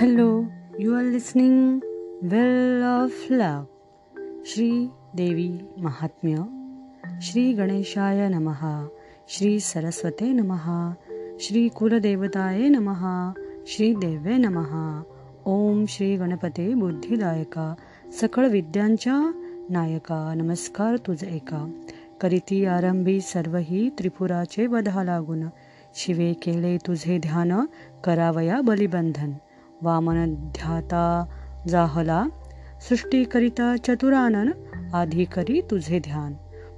Hello you are listening well of love Shri Devi Mahatmya Shri गणेशाय नमहा श्री सरस्वते नमहा श्री कुलदेवताय नमहा श्री देवे नमहा ओम श्री गणपते बुद्धिदायका सकळ विद्यांच्या नायका नमस्कार तुझ एका करीती आरंभी सर्वही त्रिपुराचे वधा लागून शिवे केले तुझे ध्यान करावया बलिबंधन वामन ध्याता जाहला सृष्टीकरिता चतुरानन आधी करी तुझे ध्यान.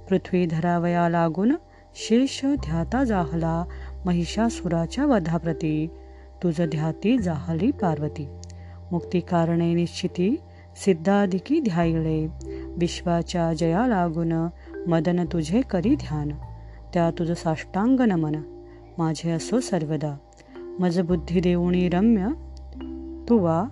पृथ्वी धरावया लागून शेष ध्याता जाहला महिषासुराच्या वधाप्रती. तुझ ध्याती जाहली पार्वती. मुक्ती कारणे निश्चिती सिद्धाधिकी ध्यायले विश्वाच्या जया लागून मदन तुझे करी ध्यान. त्या तुझ साष्टांग नमन माझे असो सर्वदा. मज बुद्धी देऊणी रम्य तुवा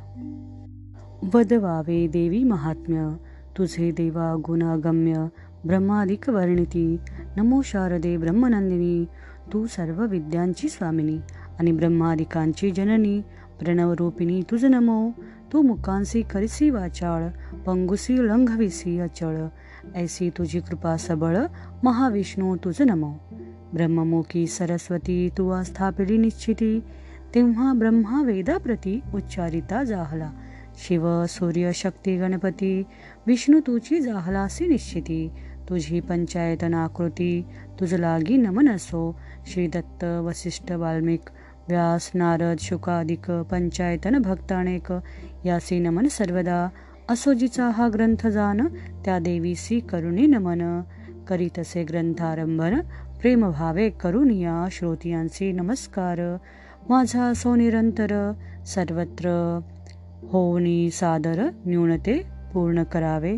वदवावे देवी महात्म्य तुझे देवा गुणागम्य ब्रह्मादिक वर्णिती नमो शारदे ब्रह्मनंदिनी तू सर्व विद्यांची स्वामिनी आणि ब्रह्मादिकांची जननी प्रणवरूपिणी तुझ नमो तू मुकांसी करिसी वाचाळ पंगुसी लंघविसी अचळ ऐसी तुझी कृपा सबळ महाविष्णू तुझ नमो. ब्रह्ममुखी सरस्वती तू आस्थापिली निश्चिती तेव्हा ब्रह्मा वेदाप्रती उच्चारिता जाहला. शिव सूर्य शक्ती गणपती विष्णू तुझी जाहलासी निश्चिती. तुझी पंचायतन आकृती तुझ लागी नमन असो. श्री दत्त वसिष्ठ वाल्मिक व्यास नारद शुकादिक पंचायतन भक्तानेक यासी नमन सर्वदा. असो जिचा हा ग्रंथ जान त्या देवीसी करुणी नमन. करीतसे ग्रंथारंभन प्रेमभावे करुणिया श्रोतियांसी नमस्कार. माझा असो निरंतर सर्वत्र होऊनी सादर न्यूनते पूर्ण करावे.